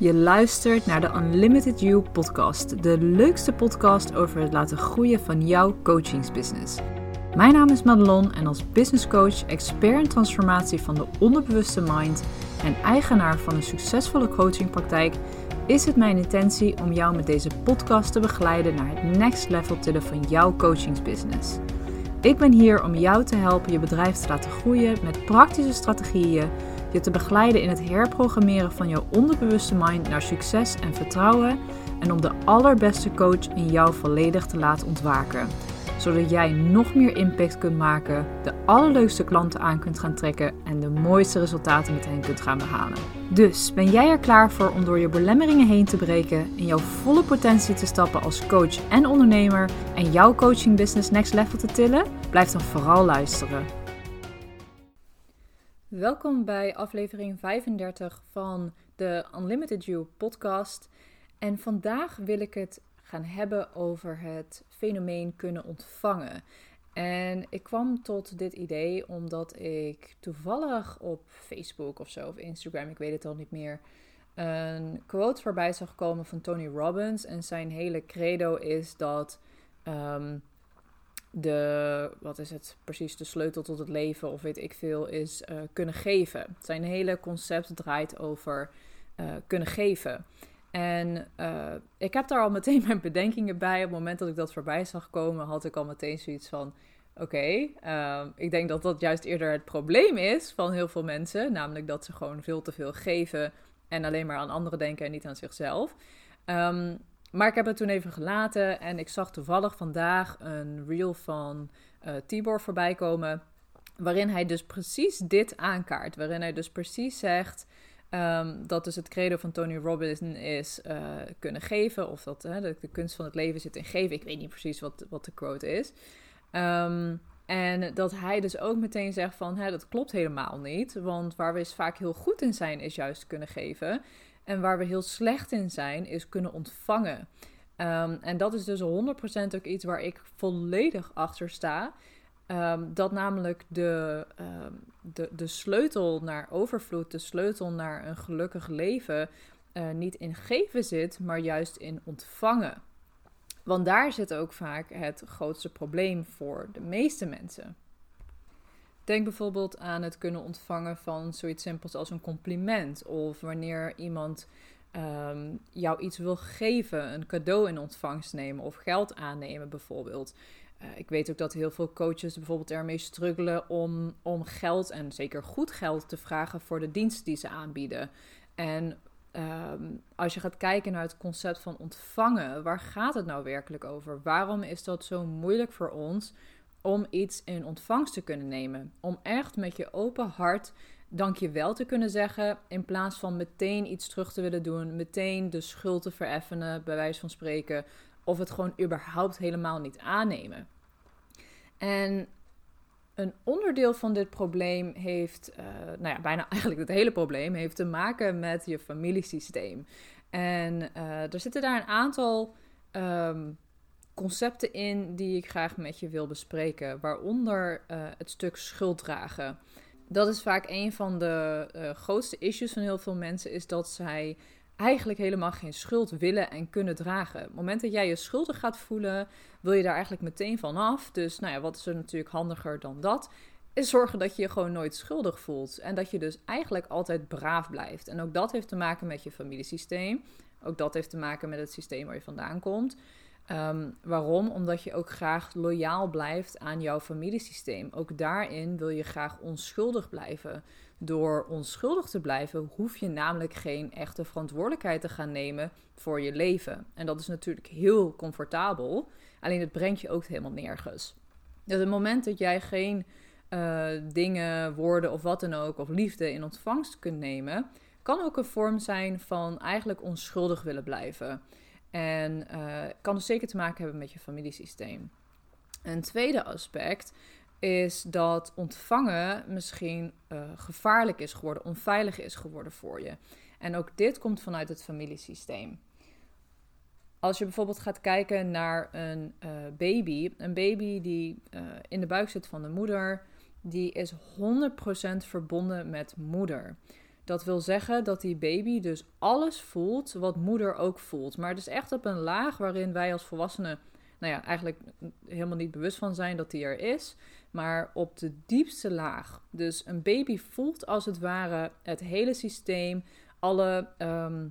Je luistert naar de Unlimited You podcast, de leukste podcast over het laten groeien van jouw coachingsbusiness. Mijn naam is Madelon en als business coach, expert in transformatie van de onderbewuste mind en eigenaar van een succesvolle coachingpraktijk, is het mijn intentie om jou met deze podcast te begeleiden naar het next level tillen van jouw coachingsbusiness. Ik ben hier om jou te helpen je bedrijf te laten groeien met praktische strategieën je te begeleiden in het herprogrammeren van jouw onderbewuste mind naar succes en vertrouwen en om de allerbeste coach in jou volledig te laten ontwaken. Zodat jij nog meer impact kunt maken, de allerleukste klanten aan kunt gaan trekken en de mooiste resultaten met hen kunt gaan behalen. Dus ben jij er klaar voor om door je belemmeringen heen te breken, in jouw volle potentie te stappen als coach en ondernemer en jouw coaching business next level te tillen? Blijf dan vooral luisteren. Welkom bij aflevering 35 van de Unlimited You podcast. En vandaag wil ik het gaan hebben over het fenomeen kunnen ontvangen. En ik kwam tot dit idee omdat ik toevallig op Facebook of zo, of Instagram, ik weet het al niet meer, een quote voorbij zag komen van Tony Robbins. En zijn hele credo is dat ehm, de, wat is het precies, de sleutel tot het leven of weet ik veel, is uh, kunnen geven. Zijn hele concept draait over uh, kunnen geven. En uh, ik heb daar al meteen mijn bedenkingen bij. Op het moment dat ik dat voorbij zag komen, had ik al meteen zoiets van: oké, okay, ik denk dat dat juist eerder het probleem is van heel veel mensen. Namelijk dat ze gewoon veel te veel geven en alleen maar aan anderen denken en niet aan zichzelf. Um, maar ik heb het toen even gelaten en ik zag toevallig vandaag een reel van uh, Tibor voorbij komen. Waarin hij dus precies dit aankaart. Waarin hij dus precies zegt um, dat dus het credo van Tony Robbins is uh, kunnen geven. Of dat uh, de, de, kunst van het leven zit in geven. Ik weet niet precies wat, wat de quote is. Um, en dat hij dus ook meteen zegt van hè, dat klopt helemaal niet. Want waar we eens vaak heel goed in zijn is juist kunnen geven. En waar we heel slecht in zijn, is kunnen ontvangen. Um, en dat is dus 100% ook iets waar ik volledig achter sta. Um, dat namelijk de, um, de, de sleutel naar overvloed, de sleutel naar een gelukkig leven, uh, niet in geven zit, maar juist in ontvangen. Want daar zit ook vaak het grootste probleem voor de meeste mensen. Denk bijvoorbeeld aan het kunnen ontvangen van zoiets simpels als een compliment. Of wanneer iemand um, jou iets wil geven, een cadeau in ontvangst nemen of geld aannemen bijvoorbeeld. Uh, ik weet ook dat heel veel coaches bijvoorbeeld ermee struggelen om, om geld en zeker goed geld te vragen voor de dienst die ze aanbieden. En um, als je gaat kijken naar het concept van ontvangen, waar gaat het nou werkelijk over? Waarom is dat zo moeilijk voor ons om iets in ontvangst te kunnen nemen. Om echt met je open hart dankjewel te kunnen zeggen. In plaats van meteen iets terug te willen doen. Meteen de schuld te vereffenen, bij wijze van spreken. Of het gewoon überhaupt helemaal niet aannemen. En een onderdeel van dit probleem heeft, uh, nou ja, bijna eigenlijk het hele probleem, heeft te maken met je familiesysteem. En uh, er zitten daar een aantal um, concepten in die ik graag met je wil bespreken, waaronder uh, het stuk schuld dragen. Dat is vaak een van de uh, grootste issues van heel veel mensen, is dat zij eigenlijk helemaal geen schuld willen en kunnen dragen. Op het moment dat jij je schuldig gaat voelen, wil je daar eigenlijk meteen van af. Dus nou ja, wat is er natuurlijk handiger dan dat? Is zorgen dat je je gewoon nooit schuldig voelt. En dat je dus eigenlijk altijd braaf blijft. En ook dat heeft te maken met je familiesysteem. Ook dat heeft te maken met het systeem waar je vandaan komt. Um, waarom? Omdat je ook graag loyaal blijft aan jouw familiesysteem. Ook daarin wil je graag onschuldig blijven. Door onschuldig te blijven, hoef je namelijk geen echte verantwoordelijkheid te gaan nemen voor je leven. En dat is natuurlijk heel comfortabel, alleen het brengt je ook helemaal nergens. Dus het moment dat jij geen uh, dingen, woorden of wat dan ook, of liefde in ontvangst kunt nemen, kan ook een vorm zijn van eigenlijk onschuldig willen blijven. En uh, kan dus zeker te maken hebben met je familiesysteem. Een tweede aspect is dat ontvangen misschien uh, gevaarlijk is geworden, onveilig is geworden voor je. En ook dit komt vanuit het familiesysteem. Als je bijvoorbeeld gaat kijken naar een uh, baby, een baby die in de buik zit van de moeder, die is 100% verbonden met moeder. Dat wil zeggen dat die baby dus alles voelt wat moeder ook voelt. Maar het is echt op een laag waarin wij als volwassenen, nou ja, eigenlijk helemaal niet bewust van zijn dat die er is. Maar op de diepste laag. Dus een baby voelt als het ware het hele systeem, alle ehm,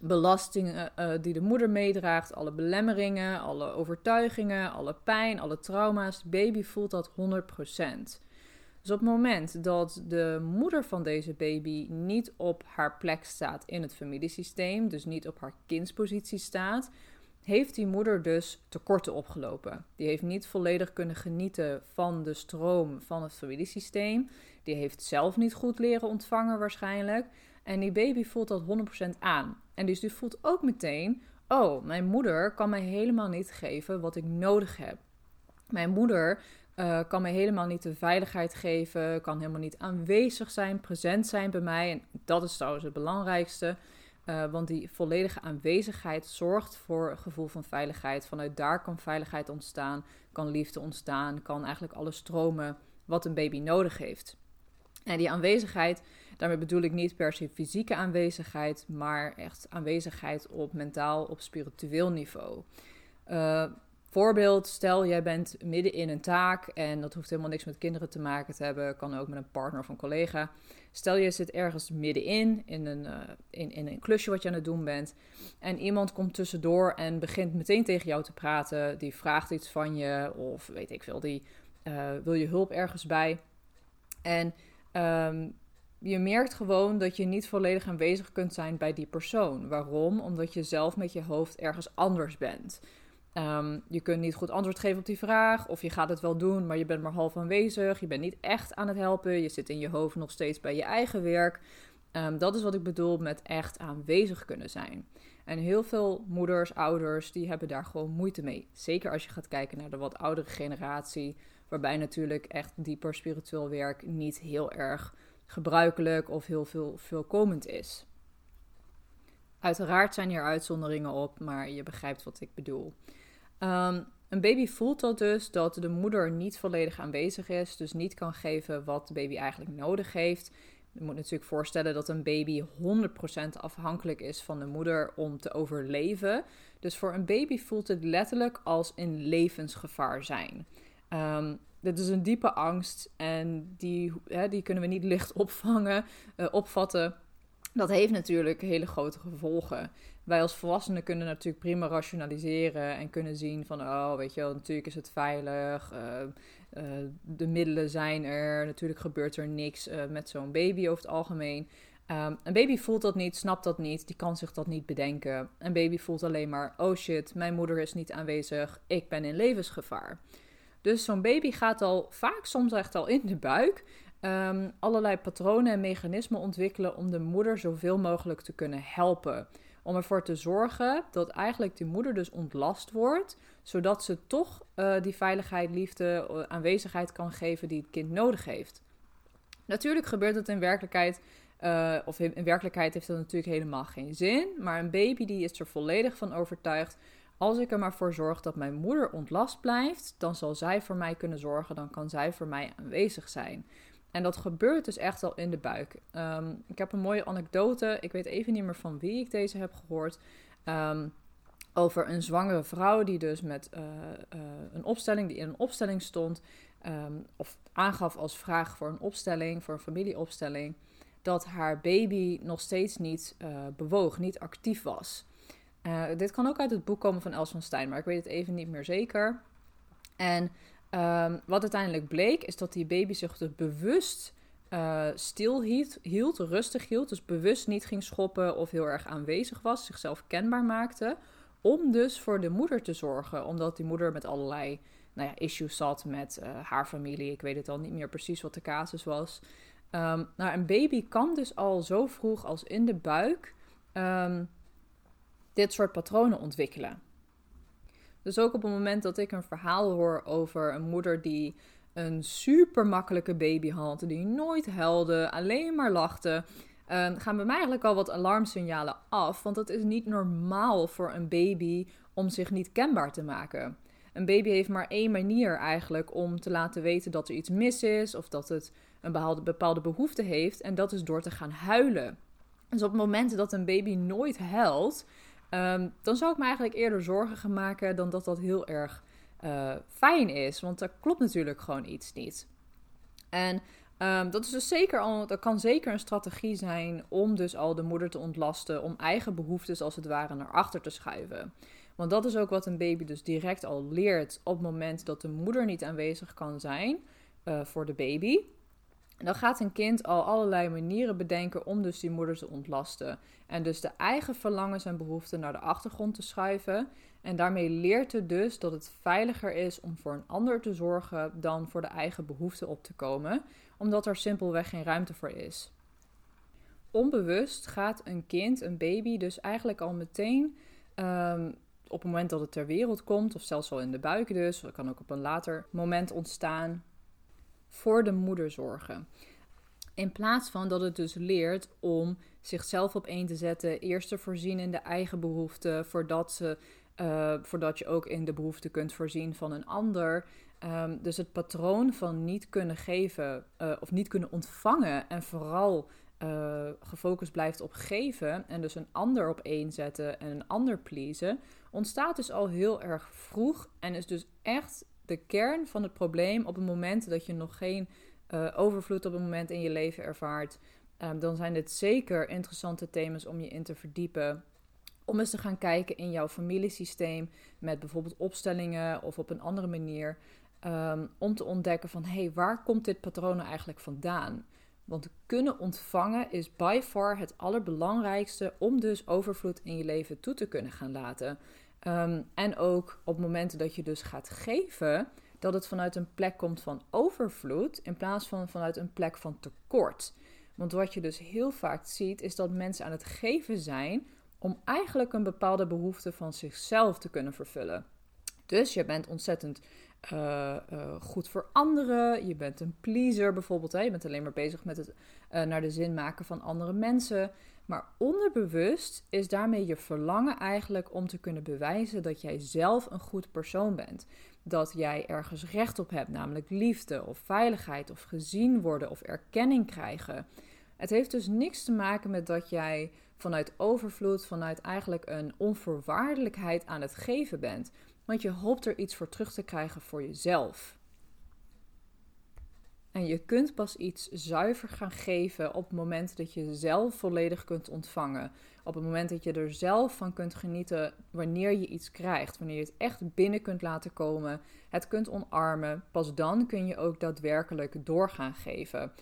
belastingen uh, die de moeder meedraagt, alle belemmeringen, alle overtuigingen, alle pijn, alle trauma's. Baby voelt dat 100%. Dus op het moment dat de moeder van deze baby niet op haar plek staat in het familiesysteem, dus niet op haar kindspositie staat, heeft die moeder dus tekorten opgelopen. Die heeft niet volledig kunnen genieten van de stroom van het familiesysteem. Die heeft zelf niet goed leren ontvangen waarschijnlijk. En die baby voelt dat 100% aan. En dus die voelt ook meteen: oh, mijn moeder kan mij helemaal niet geven wat ik nodig heb. Mijn moeder uh, kan mij helemaal niet de veiligheid geven, kan helemaal niet aanwezig zijn, present zijn bij mij. En dat is trouwens het belangrijkste. Uh, want die volledige aanwezigheid zorgt voor een gevoel van veiligheid. Vanuit daar kan veiligheid ontstaan, kan liefde ontstaan, kan eigenlijk alles stromen wat een baby nodig heeft. En die aanwezigheid, daarmee bedoel ik niet per se fysieke aanwezigheid, maar echt aanwezigheid op mentaal, op spiritueel niveau. Uh, voorbeeld, stel jij bent midden in een taak en dat hoeft helemaal niks met kinderen te maken te hebben, kan ook met een partner of een collega. Stel je zit ergens middenin in een, uh, in, in een klusje wat je aan het doen bent en iemand komt tussendoor en begint meteen tegen jou te praten, die vraagt iets van je of weet ik veel, die uh, wil je hulp ergens bij. En um, je merkt gewoon dat je niet volledig aanwezig kunt zijn bij die persoon. Waarom? Omdat je zelf met je hoofd ergens anders bent. Um, je kunt niet goed antwoord geven op die vraag, of je gaat het wel doen, maar je bent maar half aanwezig. Je bent niet echt aan het helpen. Je zit in je hoofd nog steeds bij je eigen werk. Um, dat is wat ik bedoel met echt aanwezig kunnen zijn. En heel veel moeders, ouders, die hebben daar gewoon moeite mee. Zeker als je gaat kijken naar de wat oudere generatie, waarbij natuurlijk echt dieper spiritueel werk niet heel erg gebruikelijk of heel veel voorkomend is. Uiteraard zijn hier uitzonderingen op, maar je begrijpt wat ik bedoel. Um, een baby voelt dat dus dat de moeder niet volledig aanwezig is, dus niet kan geven wat de baby eigenlijk nodig heeft. Je moet natuurlijk voorstellen dat een baby 100% afhankelijk is van de moeder om te overleven. Dus voor een baby voelt het letterlijk als in levensgevaar zijn. Um, dit is een diepe angst en die, hè, die kunnen we niet licht opvangen, uh, opvatten. Dat heeft natuurlijk hele grote gevolgen wij als volwassenen kunnen natuurlijk prima rationaliseren en kunnen zien van, oh, weet je wel, natuurlijk is het veilig, uh, uh, de middelen zijn er, natuurlijk gebeurt er niks uh, met zo'n baby over het algemeen. Um, een baby voelt dat niet, snapt dat niet, die kan zich dat niet bedenken. Een baby voelt alleen maar, oh shit, mijn moeder is niet aanwezig, ik ben in levensgevaar. Dus zo'n baby gaat al vaak soms echt al in de buik um, allerlei patronen en mechanismen ontwikkelen om de moeder zoveel mogelijk te kunnen helpen. Om ervoor te zorgen dat eigenlijk die moeder dus ontlast wordt, zodat ze toch uh, die veiligheid, liefde, eh, aanwezigheid kan geven die het kind nodig heeft. Natuurlijk gebeurt het in werkelijkheid, uh, of in, in, werkelijkheid heeft dat natuurlijk helemaal geen zin, maar een baby die is er volledig van overtuigd. Als ik er maar voor zorg dat mijn moeder ontlast blijft, dan zal zij voor mij kunnen zorgen, dan kan zij voor mij aanwezig zijn. En dat gebeurt dus echt al in de buik. Ehm, ik heb een mooie anekdote. Ik weet even niet meer van wie ik deze heb gehoord. Um, over een zwangere vrouw die dus met uh, uh, een opstelling, die in een opstelling stond, um, of aangaf als vraag voor een opstelling, voor een familieopstelling, dat haar baby nog steeds niet uh, bewoog, niet actief was. dit kan ook uit het boek komen van Els van Stein, maar ik weet het even niet meer zeker. En Um, wat uiteindelijk bleek, is dat die baby zich dus bewust uh, stil hield, hield, rustig hield. Dus bewust niet ging schoppen of heel erg aanwezig was, zichzelf kenbaar maakte. Om dus voor de moeder te zorgen. Omdat die moeder met allerlei nou ja, issues zat met uh, haar familie. Ik weet het al niet meer precies wat de casus was. Um, nou, een baby kan dus al zo vroeg als in de buik um, dit soort patronen ontwikkelen. Dus ook op het moment dat ik een verhaal hoor over een moeder die een super makkelijke baby had, die nooit huilde, alleen maar lachte, uh, gaan bij mij eigenlijk al wat alarmsignalen af. Want het is niet normaal voor een baby om zich niet kenbaar te maken. een baby heeft maar één manier eigenlijk om te laten weten dat er iets mis is of dat het een bepaalde, behoefte heeft. En dat is door te gaan huilen. Dus op het moment dat een baby nooit huilt, ehm, dan zou ik me eigenlijk eerder zorgen gaan maken dan dat dat heel erg uh, fijn is. Want er klopt natuurlijk gewoon iets niet. En um, dat, is dus zeker al, dat kan zeker een strategie zijn om dus al de moeder te ontlasten, om eigen behoeftes als het ware naar achter te schuiven. Want dat is ook wat een baby dus direct al leert op het moment dat de moeder niet aanwezig kan zijn uh, voor de baby. Dan gaat een kind al allerlei manieren bedenken om dus die moeder te ontlasten. En dus de eigen verlangens en behoeften naar de achtergrond te schuiven. En daarmee leert het dus dat het veiliger is om voor een ander te zorgen dan voor de eigen behoeften op te komen, omdat er simpelweg geen ruimte voor is. Onbewust gaat een kind, een baby, dus eigenlijk al meteen um, op het moment dat het ter wereld komt, of zelfs al in de buik dus, dat kan ook op een later moment ontstaan, voor de moeder zorgen. In plaats van dat het dus leert om zichzelf op één te zetten, eerst te voorzien in de eigen behoeften, voordat, ze, uh, voordat je ook in de behoeften kunt voorzien van een ander. Um, dus het patroon van niet kunnen geven uh, of niet kunnen ontvangen en vooral uh, gefocust blijft op geven en dus een ander op één zetten en een ander pleasen, ontstaat dus al heel erg vroeg en is dus echt de kern van het probleem op het moment dat je nog geen uh, overvloed op het moment in je leven ervaart. Um, dan zijn dit zeker interessante thema's om je in te verdiepen. Om eens te gaan kijken in jouw familiesysteem met bijvoorbeeld opstellingen of op een andere manier. Um, om te ontdekken van hé, hey, waar komt dit patroon nou eigenlijk vandaan? Want kunnen ontvangen is by far het allerbelangrijkste om dus overvloed in je leven toe te kunnen gaan laten. Um, en ook op momenten dat je dus gaat geven, dat het vanuit een plek komt van overvloed in plaats van vanuit een plek van tekort. Want wat je dus heel vaak ziet, is dat mensen aan het geven zijn om eigenlijk een bepaalde behoefte van zichzelf te kunnen vervullen. Dus je bent ontzettend uh, uh, goed voor anderen. Je bent een pleaser bijvoorbeeld. Hè? Je bent alleen maar bezig met het uh, naar de zin maken van andere mensen. Maar onderbewust is daarmee je verlangen eigenlijk om te kunnen bewijzen dat jij zelf een goed persoon bent. Dat jij ergens recht op hebt, namelijk liefde of veiligheid of gezien worden of erkenning krijgen. Het heeft dus niks te maken met dat jij vanuit overvloed, vanuit eigenlijk een onvoorwaardelijkheid aan het geven bent. Want je hoopt er iets voor terug te krijgen voor jezelf. En je kunt pas iets zuiver gaan geven op het moment dat je zelf volledig kunt ontvangen. Op het moment dat je er zelf van kunt genieten wanneer je iets krijgt. Wanneer je het echt binnen kunt laten komen, het kunt omarmen. Pas dan kun je ook daadwerkelijk doorgaan geven.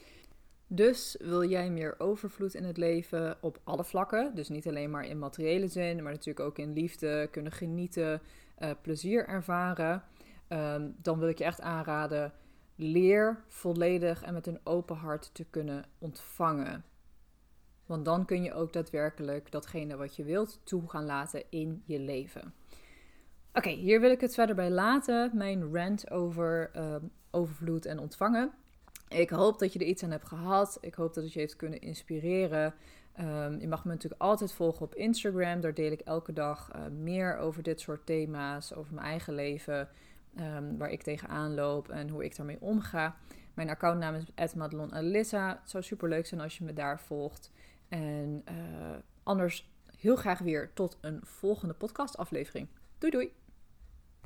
Dus wil jij meer overvloed in het leven op alle vlakken. Dus niet alleen maar in materiële zin, maar natuurlijk ook in liefde, kunnen genieten, uh, plezier ervaren. Um, dan wil ik je echt aanraden leer volledig en met een open hart te kunnen ontvangen. Want dan kun je ook daadwerkelijk datgene wat je wilt toe gaan laten in je leven. Oké, hier wil ik het verder bij laten. Mijn rant over uh, overvloed en ontvangen. Ik hoop dat je er iets aan hebt gehad. Ik hoop dat het je heeft kunnen inspireren. Um, je mag me natuurlijk altijd volgen op Instagram. Daar deel ik elke dag uh, meer over dit soort thema's, over mijn eigen leven um, waar ik tegenaan loop en hoe ik daarmee omga. Mijn accountnaam is @madelonalissa. Het zou super leuk zijn als je me daar volgt. En uh, anders heel graag weer tot een volgende podcastaflevering. Doei doei!